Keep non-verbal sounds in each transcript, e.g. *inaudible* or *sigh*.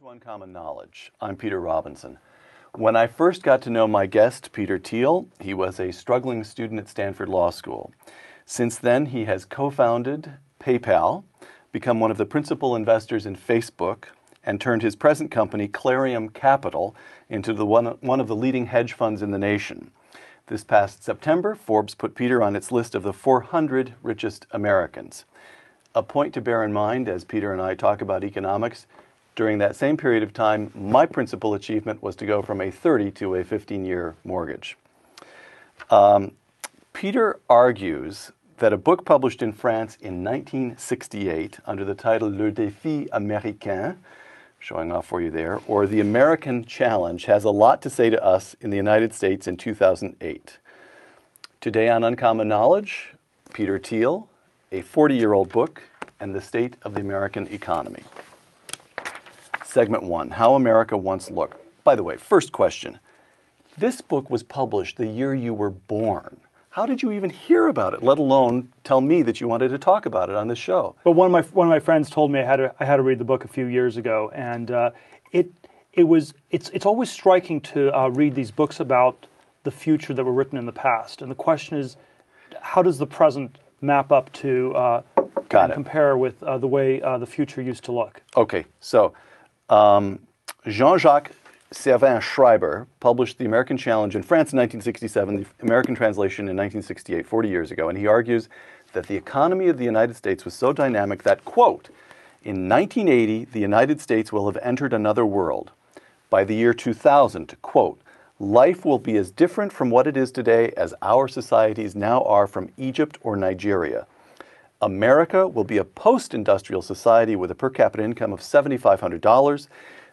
Welcome to Uncommon Knowledge. I'm Peter Robinson. When I first got to know my guest, Peter Thiel, he was a struggling student at Stanford Law School. Since then, he has co founded PayPal, become one of the principal investors in Facebook, and turned his present company, Clarium Capital, into the one, one of the leading hedge funds in the nation. This past September, Forbes put Peter on its list of the 400 richest Americans. A point to bear in mind as Peter and I talk about economics during that same period of time, my principal achievement was to go from a 30 to a 15 year mortgage. Um, Peter argues that a book published in France in 1968 under the title Le Défi Américain, showing off for you there, or The American Challenge, has a lot to say to us in the United States in 2008. Today on Uncommon Knowledge, Peter Thiel, a 40 year old book, and the state of the American economy. Segment one How America Once Looked. By the way, first question. This book was published the year you were born. How did you even hear about it, let alone tell me that you wanted to talk about it on this show? Well, one of my one of my friends told me I had to I had to read the book a few years ago, and uh, it it was it's it's always striking to uh, read these books about the future that were written in the past, and the question is, how does the present map up to uh, compare with uh, the way uh, the future used to look? Okay, so um, Jean-Jacques Servan Schreiber published The American Challenge in France in 1967, the American translation in 1968, 40 years ago, and he argues that the economy of the United States was so dynamic that, quote, in 1980, the United States will have entered another world. By the year 2000, quote, life will be as different from what it is today as our societies now are from Egypt or Nigeria. America will be a post industrial society with a per capita income of $7,500.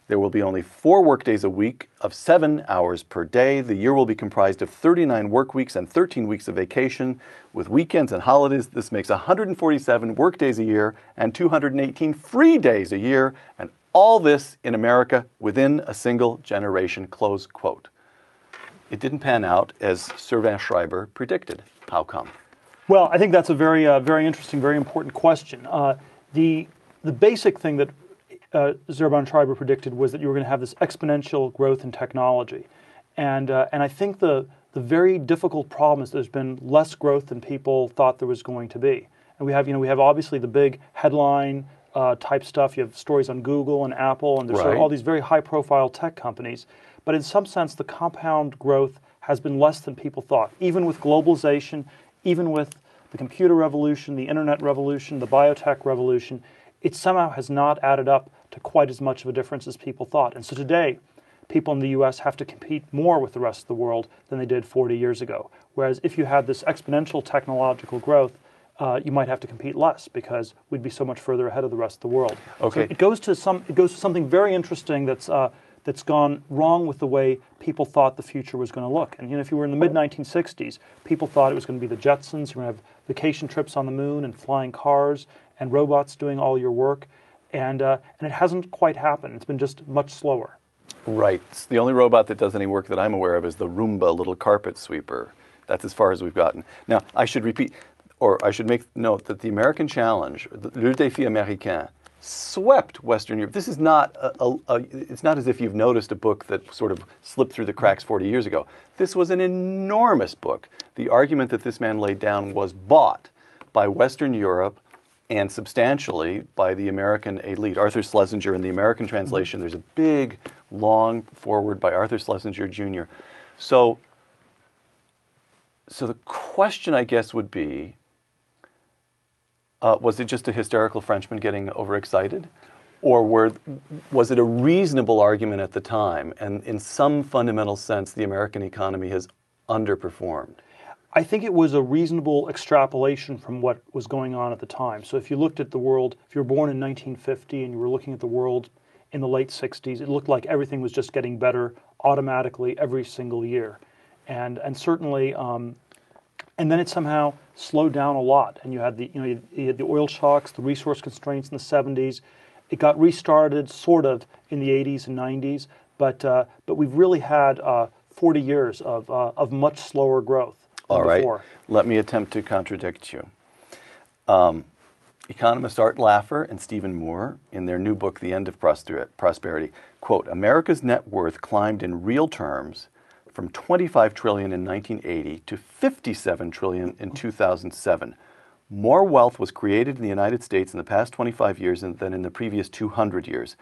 There will be only four workdays a week of seven hours per day. The year will be comprised of 39 work weeks and 13 weeks of vacation. With weekends and holidays, this makes 147 workdays a year and 218 free days a year. And all this in America within a single generation. Close quote. It didn't pan out as Servan Schreiber predicted. How come? Well, I think that's a very, uh, very interesting, very important question. Uh, the the basic thing that uh, Servan Schreiber predicted was that you were going to have this exponential growth in technology, and uh, and I think the the very difficult problem is there's been less growth than people thought there was going to be, and we have you know we have obviously the big headline uh, type stuff. You have stories on Google and Apple, and there's right. all these very high profile tech companies, but in some sense the compound growth has been less than people thought, even with globalization, even with the computer revolution, the internet revolution, the biotech revolution, it somehow has not added up to quite as much of a difference as people thought. And so today, people in the US have to compete more with the rest of the world than they did 40 years ago. Whereas if you had this exponential technological growth, uh, you might have to compete less because we'd be so much further ahead of the rest of the world. Okay. So it goes to some. It goes to something very interesting that's uh, that's gone wrong with the way people thought the future was going to look. And you know, if you were in the mid 1960s, people thought it was going to be the Jetsons. You're going to have vacation trips on the moon and flying cars and robots doing all your work. And, uh, and it hasn't quite happened. It's been just much slower. Right. The only robot that does any work that I'm aware of is the Roomba little carpet sweeper. That's as far as we've gotten. Now, I should repeat, or I should make note that the American challenge, le défi américain, swept Western Europe. This is not a, a, a, it's not as if you've noticed a book that sort of slipped through the cracks 40 years ago. This was an enormous book. The argument that this man laid down was bought by Western Europe and substantially by the American elite. Arthur Schlesinger in the American translation, there's a big, long foreword by Arthur Schlesinger Jr. So, so the question, I guess, would be uh, was it just a hysterical Frenchman getting overexcited? Or were, was it a reasonable argument at the time? And in some fundamental sense, the American economy has underperformed. I think it was a reasonable extrapolation from what was going on at the time. So if you looked at the world, if you were born in 1950 and you were looking at the world in the late 60s, it looked like everything was just getting better automatically every single year. And, and certainly um, and then it somehow slowed down a lot. And you had the you know you had the oil shocks, the resource constraints in the 70s. It got restarted sort of in the 80s and 90s, but uh, but we've really had uh, 40 years of uh, of much slower growth. All right. Before. Let me attempt to contradict you. Um, Economists Art Laffer and Stephen Moore, in their new book, The End of Prosperity, quote, America's net worth climbed in real terms from 25 trillion in 1980 to 57 trillion in 2007. More wealth was created in the United States in the past 25 years than in the previous 200 years.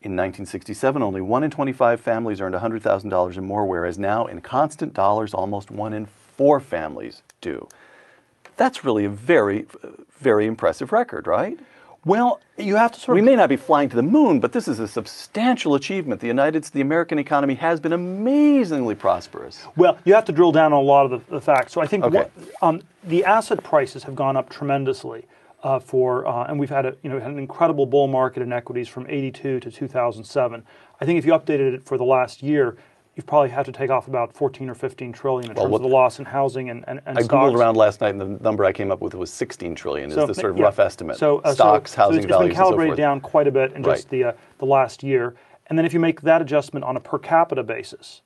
In 1967, only 1 in 25 families earned $100,000 or more, whereas now, in constant dollars, almost 1 in 4 families do. That's really a very, very impressive record, right? Well, you have to sort We of may not be flying to the moon, but this is a substantial achievement. The United, the American economy has been amazingly prosperous. Well, you have to drill down on a lot of the, the facts. So I think Okay. what, um, the asset prices have gone up tremendously uh, for, uh, and we've had a you know had an incredible bull market in equities from '82 to 2007. I think if you updated it for the last year, you've probably had to take off about 14 or 15 trillion in terms what- of the loss in housing and and, and I stocks. googled around last night, and the number I came up with was 16 trillion. Is the sort of yeah. rough estimate? So uh, stocks, so housing it's, values, it's been and so calibrated forth. down quite a bit in just Right. the uh, the last year. And then if you make that adjustment on a per capita basis,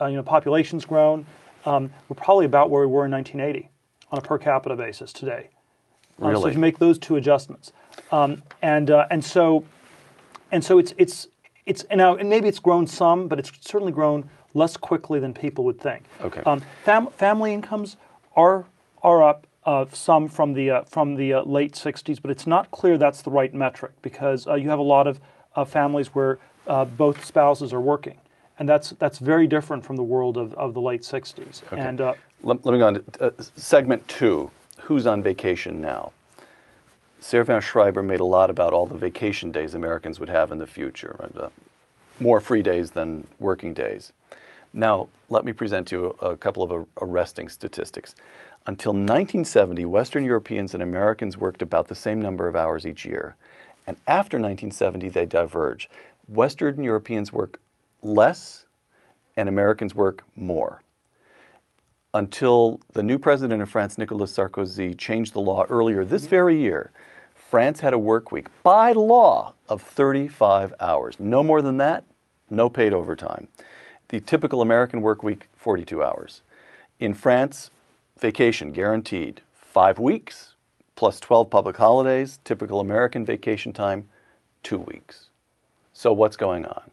uh, you know, population's grown. Um, we're probably about where we were in 1980 on a per capita basis today. Um, so if you make those two adjustments, um, and uh, and so and so it's it's it's and now and maybe it's grown some, but it's certainly grown less quickly than people would think. Okay. Um, fam- family incomes are are up uh, some from the uh, from the uh, late '60s, but it's not clear that's the right metric because uh, you have a lot of uh, families where uh, both spouses are working, and that's that's very different from the world of, of the late '60s. Okay. And uh, Let, let me go on to uh, segment two. Who's on vacation now? Servan Schreiber made a lot about all the vacation days Americans would have in the future, uh, more free days than working days. Now, let me present to you a, a couple of arresting statistics. Until 1970, Western Europeans and Americans worked about the same number of hours each year. And after 1970, they diverge. Western Europeans work less, and Americans work more until the new president of France, Nicolas Sarkozy, changed the law earlier this mm-hmm. very year. France had a work week by law of 35 hours. No more than that, no paid overtime. The typical American work week, 42 hours. In France, vacation guaranteed five weeks plus 12 public holidays. Typical American vacation time, two weeks. So, what's going on?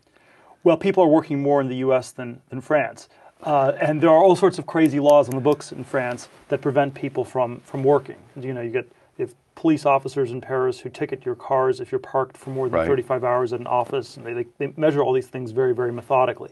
Well, people are working more in the U.S. than, than France. Uh, and there are all sorts of crazy laws on the books in France that prevent people from, from working. You know, you get if police officers in Paris who ticket your cars if you're parked for more than Right. 35 hours at an office, and they, they, they measure all these things very, very methodically.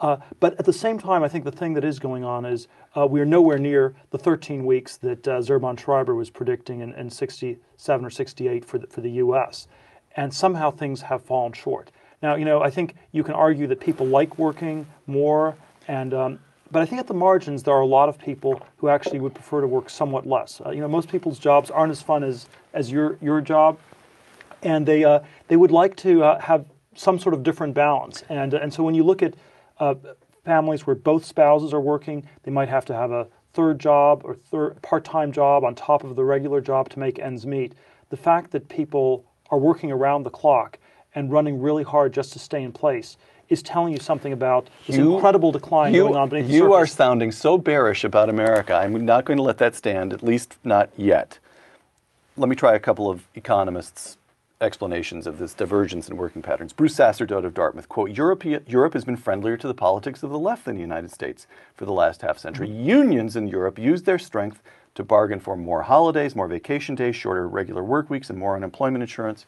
Uh, but at the same time, I think the thing that is going on is uh, we are nowhere near the 13 weeks that uh, Servan Schreiber was predicting in, in 67 or 68 for the, for the U.S. And somehow things have fallen short. Now, you know, I think you can argue that people like working more, and um, but I think at the margins there are a lot of people who actually would prefer to work somewhat less. Uh, you know, most people's jobs aren't as fun as as your your job, and they uh, they would like to uh, have some sort of different balance. And and so when you look at uh, families where both spouses are working, they might have to have a third job or third part-time job on top of the regular job to make ends meet. The fact that people are working around the clock and running really hard just to stay in place is telling you something about this You- incredible decline you, going on beneath the you are sounding so bearish about America. I'm not going to let that stand, at least not yet. Let me try a couple of economists' explanations of this divergence in working patterns. Bruce Sacerdote of Dartmouth, quote, Europe, Europe has been friendlier to the politics of the left than the United States for the last half century. Unions in Europe use their strength to bargain for more holidays, more vacation days, shorter regular work weeks, and more unemployment insurance.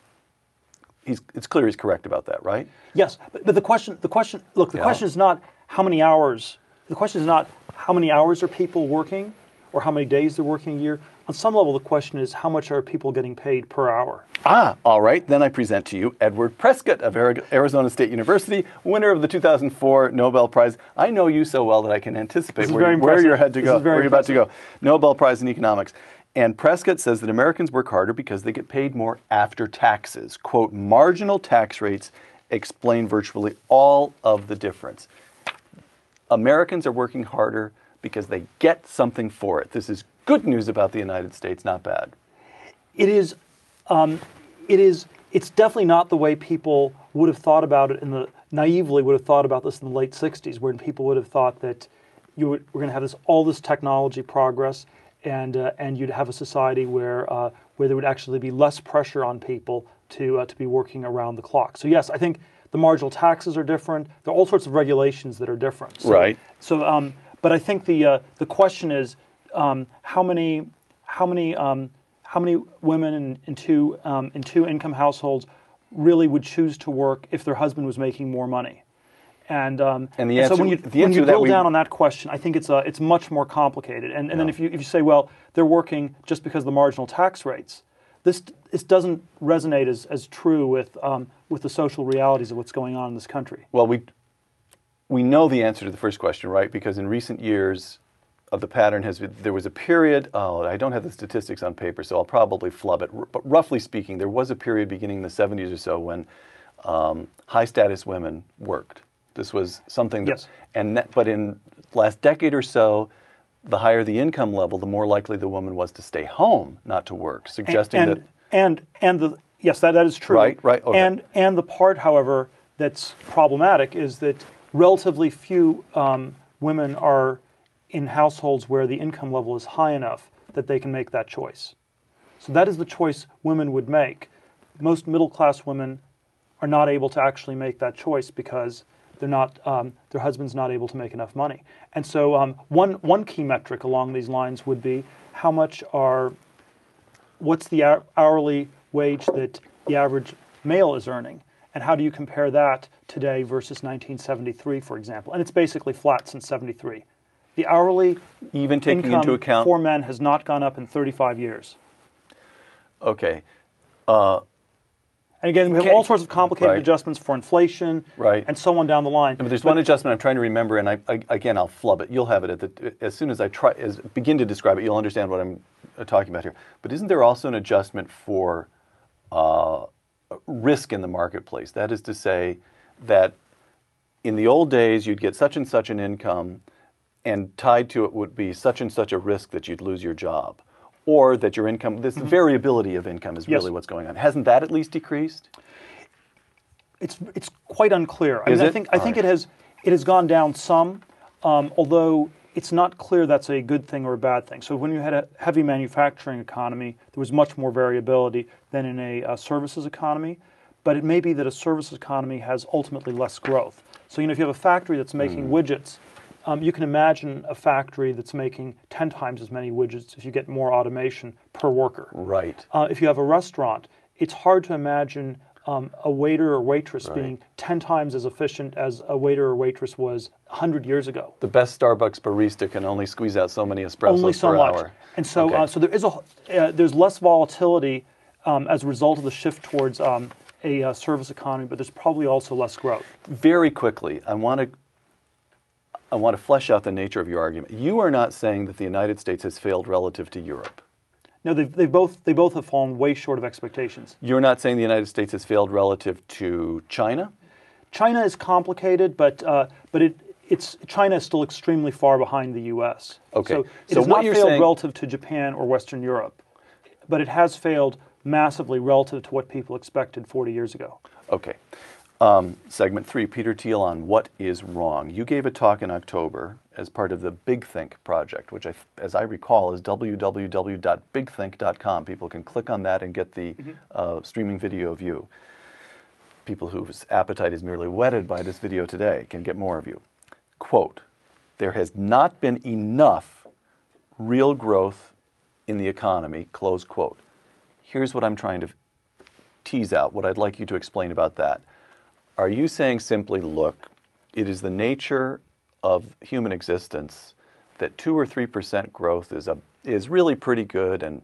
He's, it's clear he's correct about that, right? Yes, but, but the question, the question, look, the Yeah. question is not how many hours. The question is not how many hours are people working, or how many days they're working a year. On some level, the question is how much are people getting paid per hour. Ah, all right. Then I present to you Edward Prescott of Arizona State University, winner of the 2004 Nobel Prize. I know you so well that I can anticipate where, where you're impressive. head to This go, where you're about to go. Nobel Prize in economics. And Prescott says that Americans work harder because they get paid more after taxes. Quote, marginal tax rates explain virtually all of the difference. Americans are working harder because they get something for it. This is good news about the United States, not bad. It is, um, it is, it's definitely not the way people would have thought about it in the naively would have thought about this in the late '60s, when people would have thought that you we're going to have this all this technology progress, and uh, and you'd have a society where uh, where there would actually be less pressure on people to, uh, to be working around the clock. So, yes, I think the marginal taxes are different. There are all sorts of regulations that are different. So, Right. So, um, but I think the, uh, the question is um, how many, how many, um, how many women in, in, two, um, in two income households really would choose to work if their husband was making more money? And, um, And the so when you, the when you drill we- down on that question, I think it's, uh, it's much more complicated. And, and then if you, if you say, well, they're working just because of the marginal tax rates, this, this doesn't resonate as, as true with, um, with the social realities of what's going on in this country. Well, we we know the answer to the first question, right? Because in recent years, of the pattern has been, there was a period. Oh, I don't have the statistics on paper, so I'll probably flub it. R- But roughly speaking, there was a period beginning in the 70s or so when um, high status women worked. This was something that, Yes. and that, but in the last decade or so, the higher the income level, the more likely the woman was to stay home, not to work, suggesting and, that and and the yes that, that is true Right, right, okay. and and the part however that's problematic is that relatively few um, women are in households where the income level is high enough that they can make that choice so that is the choice women would make most middle class women are not able to actually make that choice because they're not um, their husband's not able to make enough money. And so um, one one key metric along these lines would be how much are what's the hourly wage that the average male is earning? And how do you compare that today versus 1973 for example? And it's basically flat since 73 the hourly even taking income into account for men has not gone up in 35 years. Okay, and again we have all sorts of complicated Right. adjustments for inflation Right. and so on down the line But there's one adjustment I'm trying to remember, and I, I again I'll flub it. You'll have it at the as soon as I try as begin to describe it. You'll understand what I'm uh, talking about here. But isn't there also an adjustment for uh, risk in the marketplace? That is to say, that in the old days you'd get such and such an income, and tied to it would be such and such a risk that you'd lose your job, or that your income. This variability of income is Mm-hmm. Yes. really what's going on. Hasn't that at least decreased? it's it's quite unclear. I mean, I think I All think right. it has it has gone down some, um, although it's not clear that's a good thing or a bad thing. So when you had a heavy manufacturing economy, there was much more variability than in a, uh services economy. But it may be that a services economy has ultimately less growth. So you know, if you have a factory that's making Hmm. widgets. Um, you can imagine a factory that's making 10 times as many widgets if you get more automation per worker. Right. Uh, if you have a restaurant, it's hard to imagine um, a waiter or waitress Right. being 10 times as efficient as a waiter or waitress was 100 years ago. The best Starbucks barista can only squeeze out so many espressos Only so per much. hour. And so, Okay. uh, so there is a, uh, there's less volatility um, as a result of the shift towards um, a uh, service economy, but there's probably also less growth. Very quickly, I want to I want to flesh out the nature of your argument. You are not saying that the United States has failed relative to Europe. No, they've, they both they both have fallen way short of expectations. You're not saying the United States has failed relative to China. China is complicated, but uh, but it it's China is still extremely far behind the U.S. Okay. so it So has what not you're failed saying- relative to Japan or Western Europe, but it has failed massively relative to what people expected 40 years ago. Okay. Um, segment three, Peter Thiel on what is wrong. You gave a talk in October as part of the Big Think project, which, I, as I recall, is www.bigthink.com. People can click on that and get the uh, streaming video of you. People whose appetite is merely whetted by this video today can get more of you. Quote, there has not been enough real growth in the economy, close quote. Here's what I'm trying to tease out, what I'd like you to explain about that. Are you saying simply, look, it is the nature of human existence that two or three percent growth is a is really pretty good, and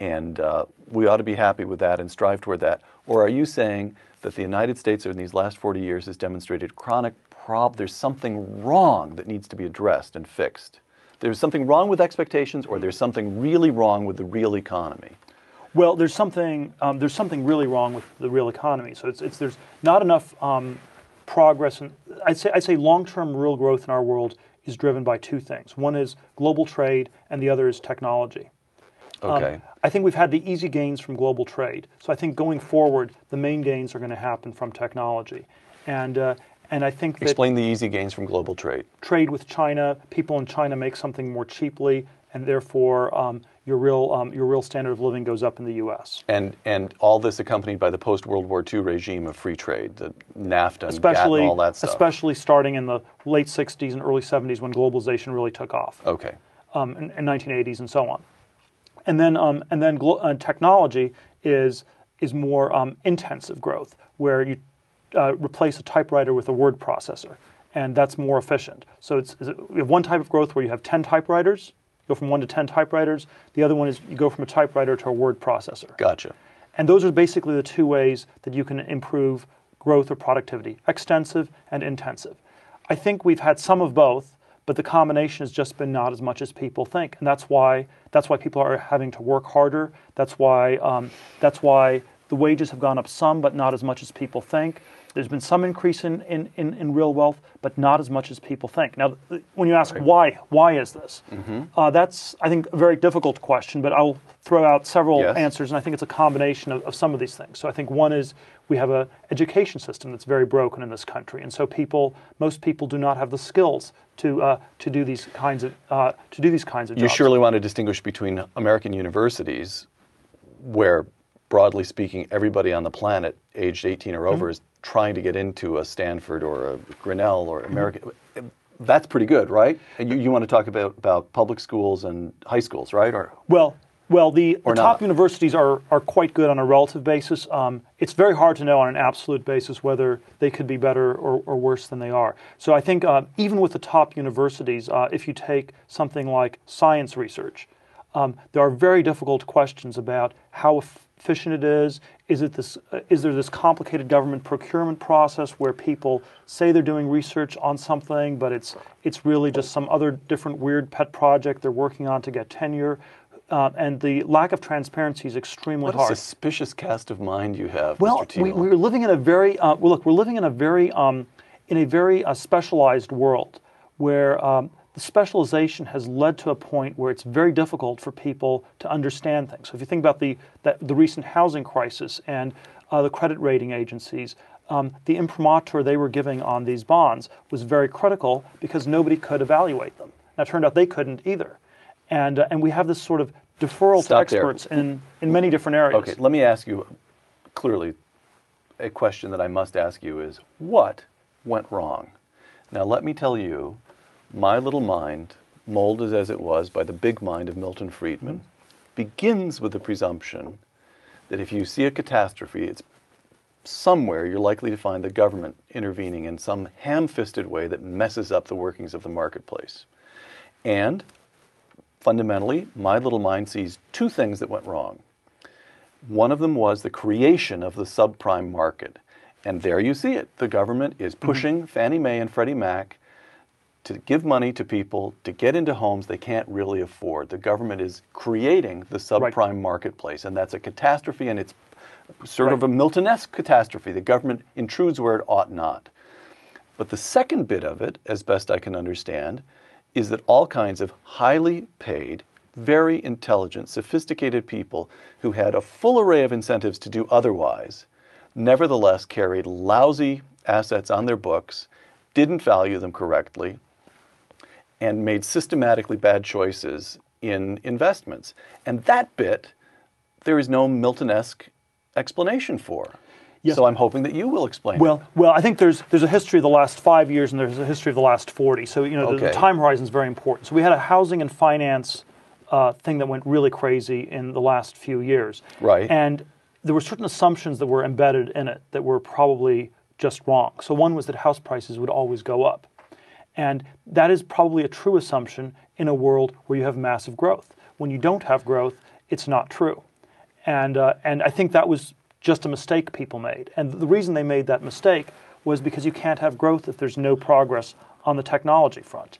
and uh, we ought to be happy with that and strive toward that? Or are you saying that the United States in these last 40 years has demonstrated chronic prob? There's something wrong that needs to be addressed and fixed. There's something wrong with expectations, or there's something really wrong with the real economy. Well, there's something um, there's something really wrong with the real economy. So it's, it's there's not enough um, progress, and I'd say I'd say long-term real growth in our world is driven by two things. One is global trade, and the other is technology. Um, Okay. I think we've had the easy gains from global trade. So I think going forward, the main gains are going to happen from technology, and uh, and I think that Explain the easy gains from global trade. trade with China, people in China make something more cheaply, and therefore um, your real um, your real standard of living goes up in the U.S. And and all this accompanied by the post World War II regime of free trade, the NAFTA and Especially, and all that stuff. especially starting in the late '60s and early '70s when globalization really took off. okay. um, in, in 1980s and so on. And then, um, and then glo- uh, technology is is more um, intensive growth, where you uh, replace a typewriter with a word processor, and that's more efficient. So it's, is it- you have one type of growth where you have 10 typewriters, go from one to 10 typewriters. The other one is you go from a typewriter to a word processor. Gotcha. And those are basically the two ways that you can improve growth or productivity extensive and intensive. I think we've had some of both, but the combination has just been not as much as people think. And that's why, that's why people are having to work harder. That's why, um, that's why the wages have gone up some, but not as much as people think. There's been some increase in, in, in, in real wealth, but not as much as people think. Now, when you ask why, why is this? Uh, that's, I think, a very difficult question, but I'll throw out several Yes. answers, and I think it's a combination of, of some of these things. So I think one is we have a education system that's very broken in this country, and so people, most people do not have the skills to uh, to do these kinds of uh, to do these kinds of jobs. You jobs. surely want to distinguish between American universities, where broadly speaking, everybody on the planet aged 18 or Mm-hmm. over is trying to get into a Stanford or a Grinnell Mm-hmm. or American. That's pretty good, right? And you, you want to talk about, about public schools and high schools, right? Or Well, well, the, the top universities are, are quite good on a relative basis. Um, it's very hard to know on an absolute basis whether they could be better or, or worse than they are. So I think uh, even with the top universities, uh, if you take something like science research, um, there are very difficult questions about how efficient it is. Is it this? Uh, is there this complicated government procurement process where people say they're doing research on something, but it's it's really just some other different weird pet project they're working on to get tenure? Uh, and the lack of transparency is extremely what a suspicious cast of mind you have, Well, we, we're living in a very uh, well. Look, we're living in a very um, in a very uh, specialized world where um, the specialization has led to a point where it's very difficult for people to understand things. So if you think about the the, the recent housing crisis and uh, the credit rating agencies. Um, the imprimatur they were giving on these bonds was very critical because nobody could evaluate them. Now, it turned out they couldn't either, and uh, and we have this sort of deferral Stop to there. experts in in many different areas. Okay, let me ask you clearly a question that I must ask you is what went wrong? Now, let me tell you, my little mind, molded as it was by the big mind of Milton Friedman, begins with the presumption that if you see a catastrophe, it's somewhere you're likely to find the government intervening in some ham fisted way that messes up the workings of the marketplace. And fundamentally, my little mind sees two things that went wrong. One of them was the creation of the subprime market. And there you see it. The government is mm-hmm. pushing Fannie Mae and Freddie Mac to give money to people to get into homes they can't really afford. The government is creating the Right. subprime marketplace, and that's a catastrophe, and it's sort of a Milton-esque catastrophe. The government intrudes where it ought not. But the second bit of it, as best I can understand, is that all kinds of highly paid, very intelligent, sophisticated people who had a full array of incentives to do otherwise, nevertheless carried lousy assets on their books, didn't value them correctly, and made systematically bad choices in investments. And that bit, there is no Milton-esque explanation for. Yes. So I'm hoping that you will explain. it. Well, well, I think there's there's a history of the last five years and there's a history of the last forty. So you know the, the time horizon is very important. So we had a housing and finance uh, thing that went really crazy in the last few years. Right. And there were certain assumptions that were embedded in it that were probably just wrong. So one was that house prices would always go up, and that is probably a true assumption in a world where you have massive growth. When you don't have growth, it's not true. And, uh, and I think that was just a mistake people made. And the reason they made that mistake was because you can't have growth if there's no progress on the technology front.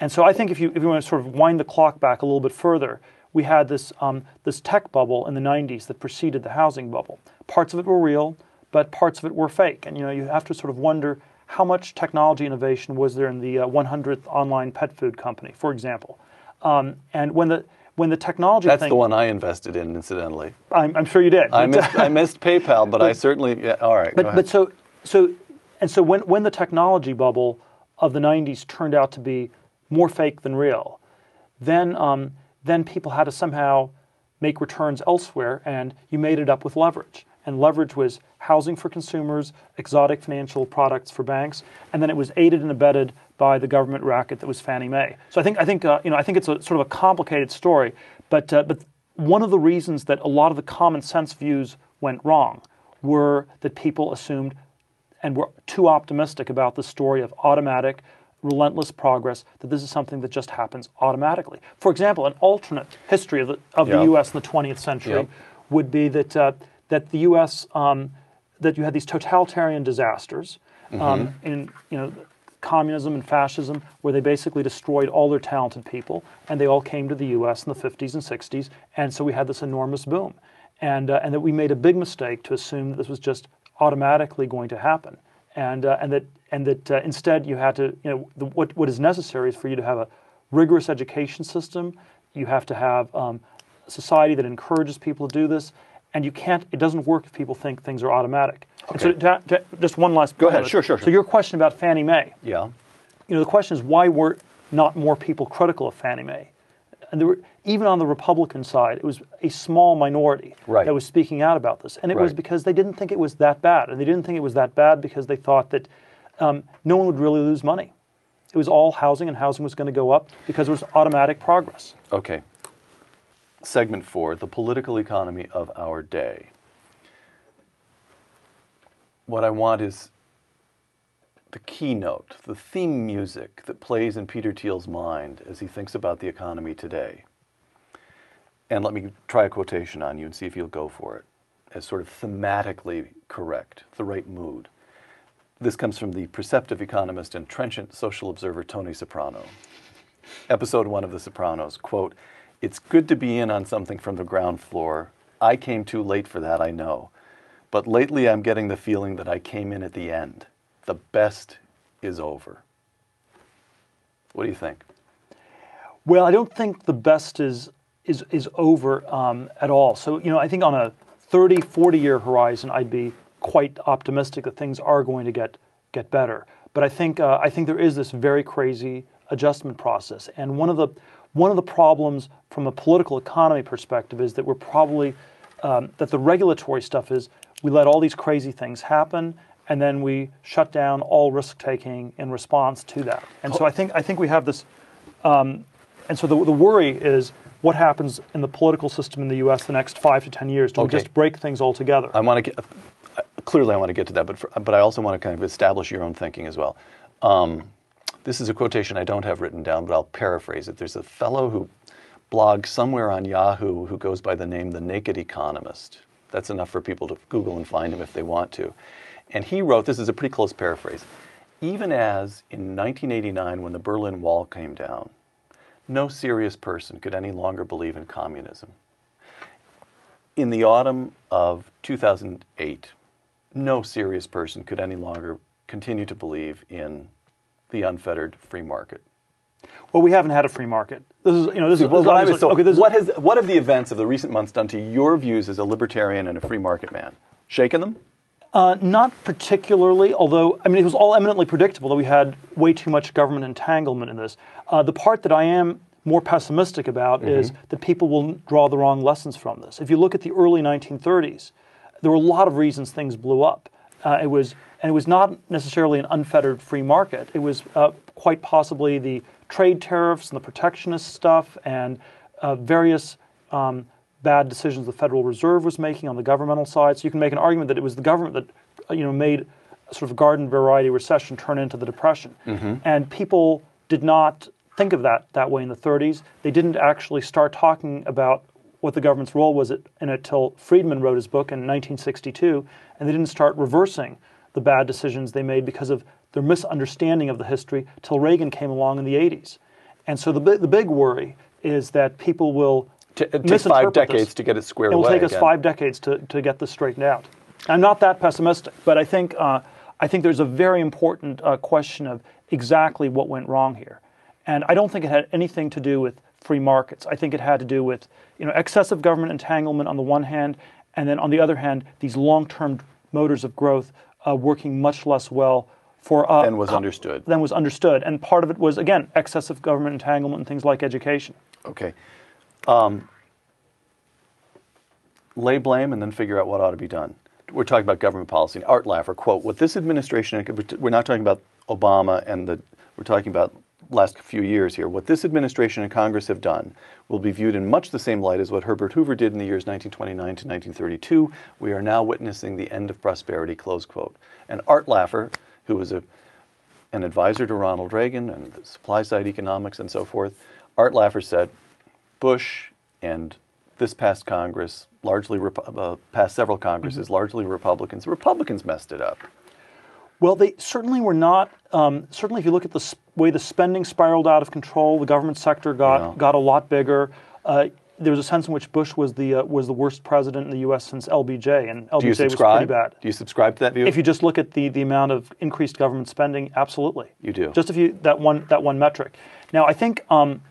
And so I think if you, if you want to sort of wind the clock back a little bit further, we had this, um, this tech bubble in the 90s that preceded the housing bubble. Parts of it were real, but parts of it were fake. And you know, you have to sort of wonder how much technology innovation was there in the uh, 100th online pet food company, for example. Um, and when the, when the technology That's thing, the one I invested in, incidentally. I'm, I'm sure you did. I missed, *laughs* I missed PayPal, but, I certainly. Yeah, all right. but, but so so and so when when the technology bubble of the 90s turned out to be more fake than real then um, then people had to somehow make returns elsewhere, and you made it up with leverage. And leverage was housing for consumers, exotic financial products for banks, and then it was aided and abetted by the government racket that was Fannie Mae. So I think I think uh, you know I think it's a sort of a complicated story, but uh, but one of the reasons that a lot of the common sense views went wrong were that people assumed and were too optimistic about the story of automatic, relentless progress, that this is something that just happens automatically. For example, an alternate history of the, of Yeah. the U.S. in the 20th century Yep. would be that, uh, that the U.S., um, that you had these totalitarian disasters um, in, you know, communism and fascism, where they basically destroyed all their talented people, and they all came to the U.S. in the 50s and 60s, and so we had this enormous boom, and uh, and that we made a big mistake to assume that this was just automatically going to happen, and uh, and that and that uh, instead you had to, you know, the, what what is necessary is for you to have a rigorous education system, you have to have um, a society that encourages people to do this, and you can't. It doesn't work if people think things are automatic. And so to- to- just one last. Go ahead. it. Sure, sure, So your question about Fannie Mae Yeah. you know, the question is why were not more people critical of Fannie Mae? And there were, even on the Republican side, it was a small minority Right. that was speaking out about this. And it was because they didn't think it was that bad. And they didn't think it was that bad because they thought that um, no one would really lose money. It was all housing, and housing was going to go up because it was automatic progress. Okay. Segment four the political economy of our day. What I want is the keynote, the theme music that plays in Peter Thiel's mind as he thinks about the economy today. And let me try a quotation on you and see if you'll go for it as sort of thematically correct, the right mood. This comes from the perceptive economist and trenchant social observer Tony Soprano episode one of The Sopranos, quote, It's good to be in on something from the ground floor. I came too late for that, I know. But lately I'm getting the feeling that I came in at the end. The best is over. What do you think? Well, I don't think the best is is is over um, at all. So you know, I think on a 30, 40 year horizon, I'd be quite optimistic that things are going to get get better. But I think uh, I think there is this very crazy adjustment process, and one of the one of the problems from a political economy perspective is that we're probably um, that the regulatory stuff is we let all these crazy things happen and then we shut down all risk taking in response to that. And so I think I think we have this and so the, the worry is what happens in the political system in the U.S. the next five to ten years? Do Okay. we just break things altogether? I want to get, uh, clearly I want to get to that, but, for, but I also want to kind of establish your own thinking as well. Um, this is a quotation I don't have written down, but I'll paraphrase it. There's a fellow who blogs somewhere on Yahoo who goes by the name The Naked Economist. That's enough for people to Google and find him if they want to. And he wrote, this is a pretty close paraphrase, even as in 1989 when the Berlin Wall came down, no serious person could any longer believe in communism. In the autumn of 2008, no serious person could any longer continue to believe in the unfettered free market. well, we haven't had a free market. This is you know this is, Well, this is what, I obviously- was- so okay. This is- has, what have the events of the recent months done to your views as a libertarian and a free market man? Shaken them? Uh, not particularly, although I mean it was all eminently predictable that we had way too much government entanglement in this. Uh, the part that I am more pessimistic about is that people will draw the wrong lessons from this. If you look at the early 1930s, there were a lot of reasons things blew up. Uh, it was and it was not necessarily an unfettered free market. It was uh, quite possibly the trade tariffs and the protectionist stuff and uh, various um, bad decisions the Federal Reserve was making on the governmental side. So you can make an argument that it was the government that uh, you know made sort of garden variety recession turn into the depression. And people did not think of that that way in the 30s. They didn't actually start talking about what the government's role was in it until Friedman wrote his book in 1962, and they didn't start reversing the bad decisions they made because of their misunderstanding of the history till Reagan came along in the 80s. And so the, the big worry is that people will T- it takes five misinterpret this. decades to get it squared away. It will take us again. five decades to, to get this straightened out. I'm not that pessimistic, but I think uh, I think there's a very important uh, question of exactly what went wrong here, and I don't think it had anything to do with free markets. I think it had to do with you know excessive government entanglement on the one hand, and then on the other hand, these long-term motors of growth uh, working much less well for uh, Than was understood. Than was understood, and part of it was again excessive government entanglement and things like education. Okay. lay blame and then figure out what ought to be done. We're talking about government policy. Art Laffer, quote, what this administration, we're not talking about Obama and the, we're talking about last few years here. What this administration and Congress have done will be viewed in much the same light as what Herbert Hoover did in the years 1929 to 1932. We are now witnessing the end of prosperity, close quote. And Art Laffer, who was a, an advisor to Ronald Reagan and supply side economics and so forth, Art Laffer said, Bush and this past Congress, largely uh, past several Congresses, mm-hmm. largely Republicans. The Republicans messed it up. Well, they certainly were not. Um, certainly, if you look at the sp- way the spending spiraled out of control, the government sector got yeah. got a lot bigger. Uh, there was a sense in which Bush was the uh, was the worst president in the U.S. since LBJ, and LBJ was pretty bad. Do you subscribe to that view? If you just look at the the amount of increased government spending, absolutely. You do. Just if you that one that one metric. Now, I think um,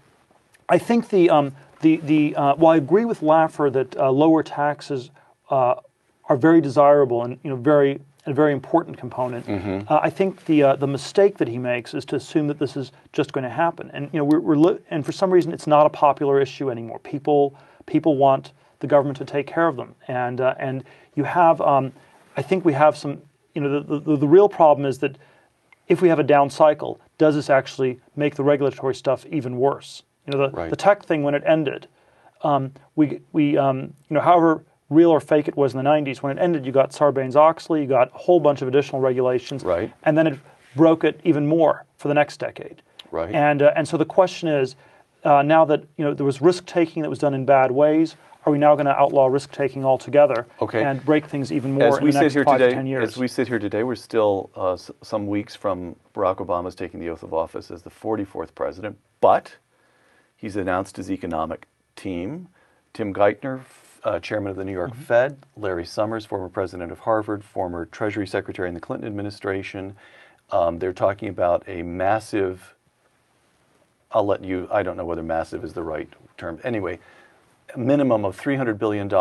I think the um, the, the, uh, while I agree with Laffer that uh, lower taxes uh, are very desirable and you know very a very important component. Mm-hmm. Uh, I think the uh, the mistake that he makes is to assume that this is just going to happen, and you know we're, we're li- and for some reason it's not a popular issue anymore. People people want the government to take care of them, and uh, and you have um, I think we have some you know the, the the real problem is that if we have a down cycle, does this actually make the regulatory stuff even worse? You know, the, right. the tech thing when it ended, um, we, we um, you know, however real or fake it was in the 90s, when it ended, you got Sarbanes-Oxley, you got a whole bunch of additional regulations, right. and then it broke it even more for the next decade. Right. And, uh, and so the question is, uh, now that you know there was risk taking that was done in bad ways, are we now going to outlaw risk taking altogether okay. and break things even more as we sit five today, to ten years? As we sit here today, we're still uh, s- some weeks from Barack Obama's taking the oath of office as the 44th president, but He's announced his economic team. Tim Geithner, uh, chairman of the New York mm-hmm. Fed, Larry Summers, former president of Harvard, former Treasury Secretary in the Clinton administration. Um, they're talking about a massive, I'll let you, I don't know whether massive is the right term. Anyway, a minimum of $300 billion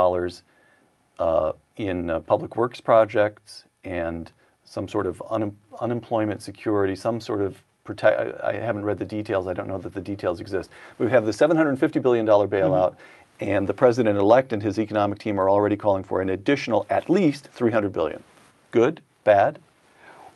uh, in uh, public works projects and some sort of un- unemployment security, some sort of protect. I, I, haven't read the details. I don't know that the details exist. We have the 750 billion dollar bailout, mm-hmm. And the president-elect and his economic team are already calling for an additional at least 300 billion. Good, bad.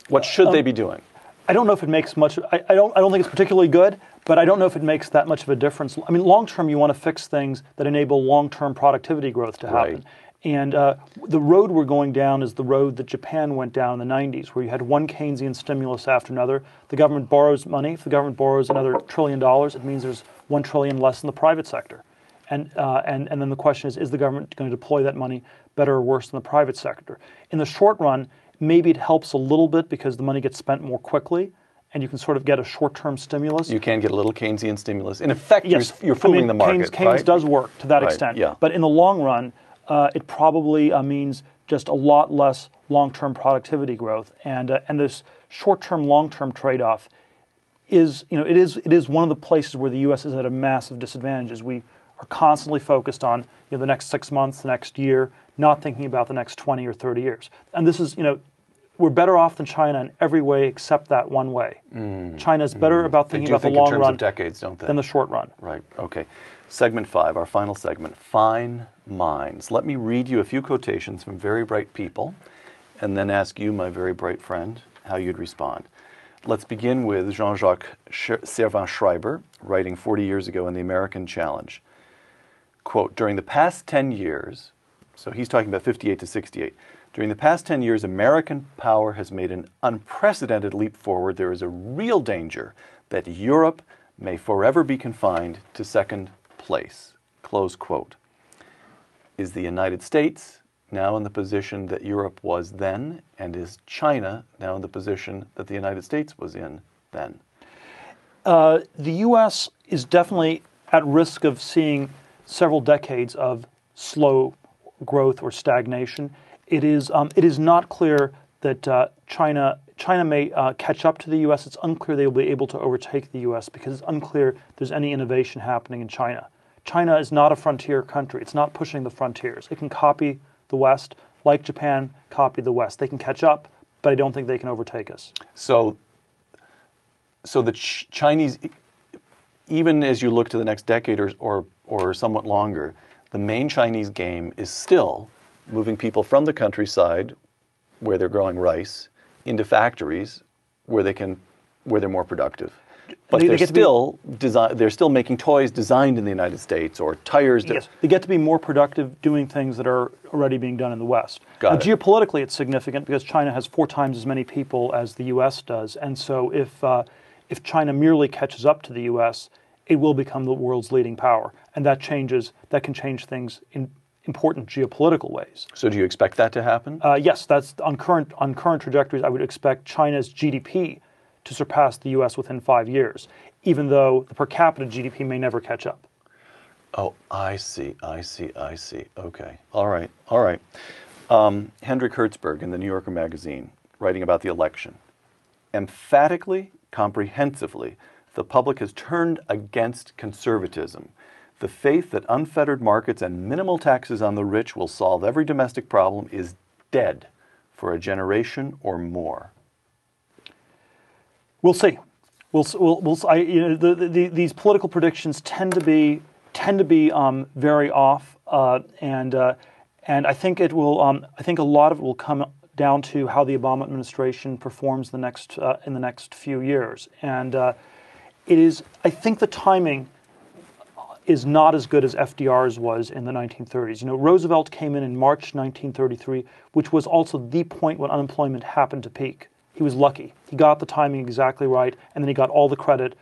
What should um, they be doing? I don't know if it makes much. I, I, don't. I don't think it's particularly good, but I don't know if it makes that much of a difference. I mean, long term, you want to fix things that enable long-term productivity growth to happen. Right. And uh, the road we're going down is the road that Japan went down in the 90s, where you had one Keynesian stimulus after another. The government borrows money. If the government borrows another trillion dollars, it means there's one trillion less in the private sector. And, uh, and, and then the question is, is the government going to deploy that money better or worse than the private sector? In the short run, maybe it helps a little bit because the money gets spent more quickly and you can sort of get a short-term stimulus. You can get a little Keynesian stimulus. In effect, yes. you're, you're fooling I mean, the market. Keynes, Keynes right? does work to that right. extent. Yeah. But in the long run, uh, it probably uh, means just a lot less long-term productivity growth, and uh, and this short-term, long-term trade-off is you know it is it is one of the places where the U.S. is at a massive disadvantage. As we are constantly focused on you know the next six months, the next year, not thinking about the next 20 or 30 years. And this is you know we're better off than China in every way except that one way. Mm. China is better mm. about thinking about think the long run decades, don't they? than the short run. Right. Okay. Segment five, our final segment, fine minds. Let me read you a few quotations from very bright people and then ask you, my very bright friend, how you'd respond. Let's begin with Jean Jacques Servan Schreiber, writing 40 years ago in The American Challenge. Quote During the past 10 years, so he's talking about 58 to 68, during the past 10 years, American power has made an unprecedented leap forward. There is a real danger that Europe may forever be confined to second place. Close quote. Is the United States now in the position that Europe was then, and is China now in the position that the United States was in then? Uh, the U.S. is definitely at risk of seeing several decades of slow growth or stagnation. It is, um, it is not clear that uh, China China may uh, catch up to the U.S. It's unclear they will be able to overtake the U.S. because it's unclear there's any innovation happening in China. China is not a frontier country. It's not pushing the frontiers. It can copy the West, like Japan, copy the West. They can catch up, but I don't think they can overtake us. So, so the Ch- Chinese, even as you look to the next decade or, or, or somewhat longer, the main Chinese game is still moving people from the countryside where they're growing rice into factories where they can where they're more productive. But They- they they're get to be- still design, they're still making toys designed in the United States or tires. that- Yes, they get to be more productive doing things that are already being done in the West. Got now, it. geopolitically, it's significant because China has four times as many people as the U.S. does, and so if uh, if China merely catches up to the U.S., it will become the world's leading power, and that changes. That can change things in important geopolitical ways. So do you expect that to happen? Uh, yes, that's on current on current trajectories. I would expect China's GDP to surpass the U.S. within five years, even though the per capita GDP may never catch up. Oh, I see, I see, I see. Okay. All right, all right. Um, Hendrik Hertzberg in the New Yorker magazine, writing about the election. Emphatically, comprehensively, the public has turned against conservatism. The faith that unfettered markets and minimal taxes on the rich will solve every domestic problem is dead for a generation or more. We'll see. We'll, we'll, we'll I, you know, the, the, these political predictions tend to be tend to be um, very off, uh, and uh, and I think it will. Um, I think a lot of it will come down to how the Obama administration performs the next uh, in the next few years, and uh, it is. I think the timing is not as good as FDR's was in the 1930s. You know, Roosevelt came in in March 1933, which was also the point when unemployment happened to peak. He was lucky. He got the timing exactly right, and then he got all the credit,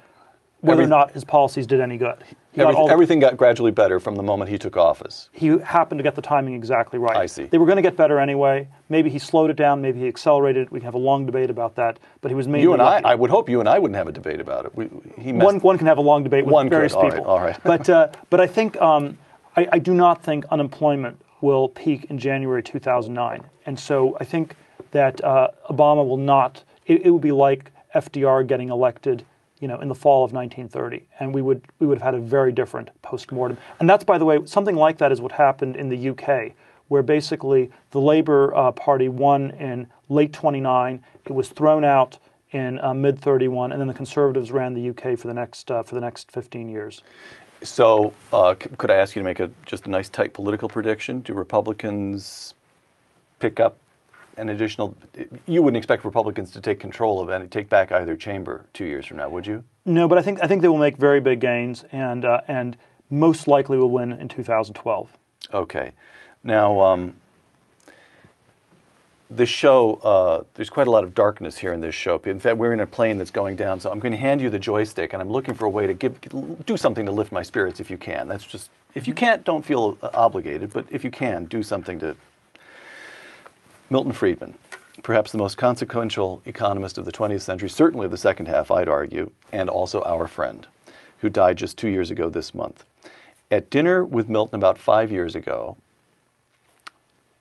whether or not his policies did any good. He, got Everyth- all the- everything got gradually better from the moment he took office. he happened to get the timing exactly right. I see. They were going to get better anyway. Maybe he slowed it down. Maybe he accelerated it. We can have a long debate about that. But he was mainly You and I, lucky. I would hope you and I wouldn't have a debate about it. We, he messed one, one can have a long debate with One could, various all right, people. all right. but uh, but I think um, I, I do not think unemployment will peak in January 2009, and so I think that uh, Obama will not. It, it would be like FDR getting elected, you know, in the fall of 1930, and we would we would have had a very different postmortem. And that's, by the way, something like that is what happened in the UK, where basically the Labour uh, Party won in late 29. It was thrown out in uh, mid 31, and then the Conservatives ran the UK for the next uh, for the next 15 years. So, uh, c- could I ask you to make a just a nice tight political prediction? Do Republicans pick up an additional? You wouldn't expect Republicans to take control of any, take back either chamber two years from now, would you? No, but I think I think they will make very big gains, and uh, and most likely will win in 2012. Okay. Now, um, this show, uh, there's quite a lot of darkness here in this show. In fact, we're in a plane that's going down, so I'm going to hand you the joystick, and I'm looking for a way to give, do something to lift my spirits if you can. That's just, if you can't, don't feel obligated, but if you can, do something to. Milton Friedman, perhaps the most consequential economist of the 20th century, certainly the second half, I'd argue, and also our friend, who died just two years ago this month. At dinner with Milton about five years ago,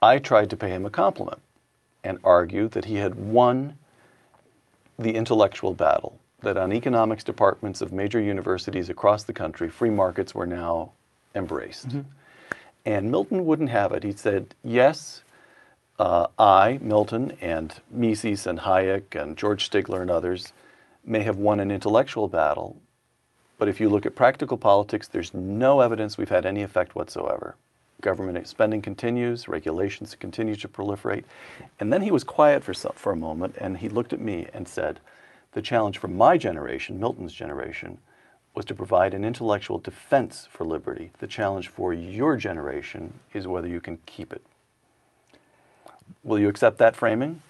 I tried to pay him a compliment and argue that he had won the intellectual battle, that on economics departments of major universities across the country, free markets were now embraced. Mm-hmm. And Milton wouldn't have it. He said, Yes, uh, I, Milton, and Mises and Hayek and George Stigler and others may have won an intellectual battle, but if you look at practical politics, there's no evidence we've had any effect whatsoever. Government spending continues, regulations continue to proliferate. And then he was quiet for, some, for a moment and he looked at me and said, The challenge for my generation, Milton's generation, was to provide an intellectual defense for liberty. The challenge for your generation is whether you can keep it. Will you accept that framing?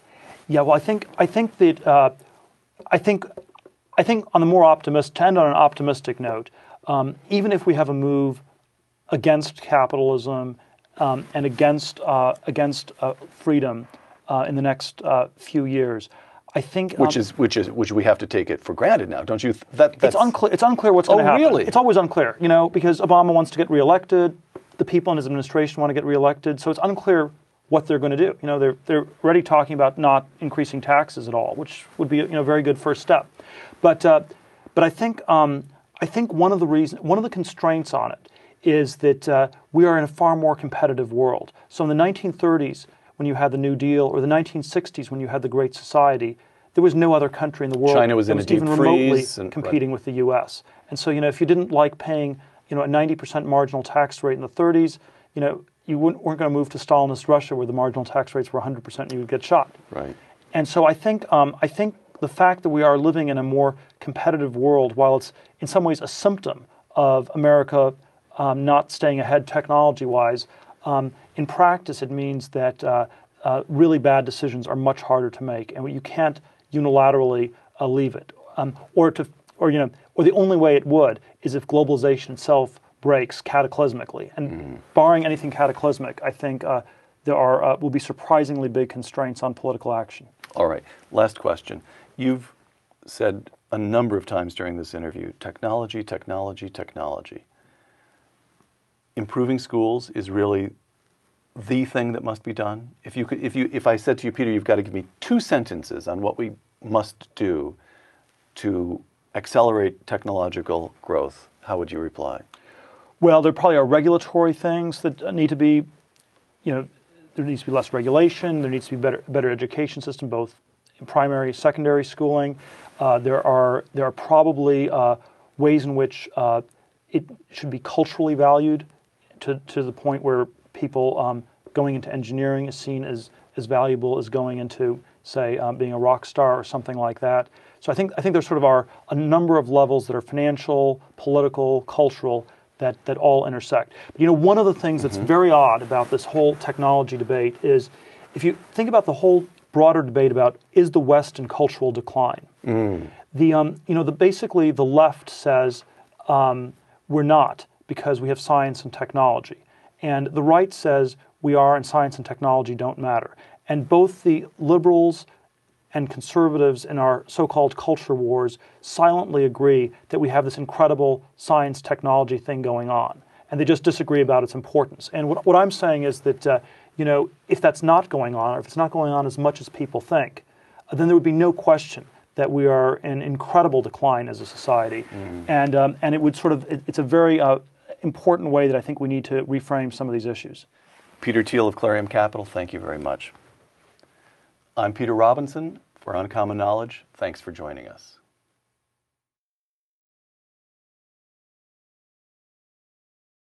Yeah, well, I think I think that uh, I think I think on the more optimist to end on an optimistic note, um, even if we have a move against capitalism um, and against uh, against uh, freedom uh, in the next uh, few years, I think Which um, is which is which we have to take it for granted now, don't you? th- That that's it's unclear. It's unclear what's going to Oh, happen. really? It's always unclear, you know, because Obama wants to get reelected, the people in his administration want to get reelected, so it's unclear what they're going to do. You know, they're they're already talking about not increasing taxes at all, which would be you know a very good first step. But uh, but I think um, I think one of the reason one of the constraints on it is that uh, we are in a far more competitive world. So in the 1930s, when you had the New Deal, or the 1960s when you had the Great Society, there was no other country in the world China was that was even remotely and- right. competing with the U.S. And so, you know, if you didn't like paying you know, a 90% marginal tax rate in the 30s, you know, you wouldn't, weren't going to move to Stalinist Russia where the marginal tax rates were 100% and you would get shot. Right. And so I think um, I think the fact that we are living in a more competitive world, while it's in some ways a symptom of America um, not staying ahead technology-wise, um, in practice it means that uh, uh, really bad decisions are much harder to make, and you can't unilaterally uh, leave it. Um, or to, or you know, or the only way it would is if globalization itself breaks cataclysmically. And barring anything cataclysmic, I think uh, there are uh, will be surprisingly big constraints on political action. All right. Last question. You've said a number of times during this interview technology, technology, technology. Improving schools is really the thing that must be done. If you could, if you, if I said to you, Peter, you've got to give me two sentences on what we must do to accelerate technological growth, how would you reply? Well, there probably are regulatory things that need to be, you know, there needs to be less regulation. There needs to be better better education system, both in primary, secondary schooling. Uh, there are there are probably uh, ways in which uh, it should be culturally valued to to the point where people um, going into engineering is seen as as valuable as going into say um, being a rock star or something like that. So I think I think there sort of are a number of levels that are financial, political, cultural that, that all intersect. But you know, one of the things that's very odd about this whole technology debate is if you think about the whole broader debate about is the West in cultural decline, the, um, you know, the, basically the left says um, we're not because we have science and technology. And the right says we are and science and technology don't matter. And both the liberals and conservatives in our so called culture wars silently agree that we have this incredible science technology thing going on. And they just disagree about its importance. And what, what I'm saying is that, uh, you know, if that's not going on, or if it's not going on as much as people think, then there would be no question that we are in incredible decline as a society. And, um, and it would sort of, it- it's a very uh, important way that I think we need to reframe some of these issues. Peter Thiel of Clarium Capital, thank you very much. I'm Peter Robinson for Uncommon Knowledge. Thanks for joining us.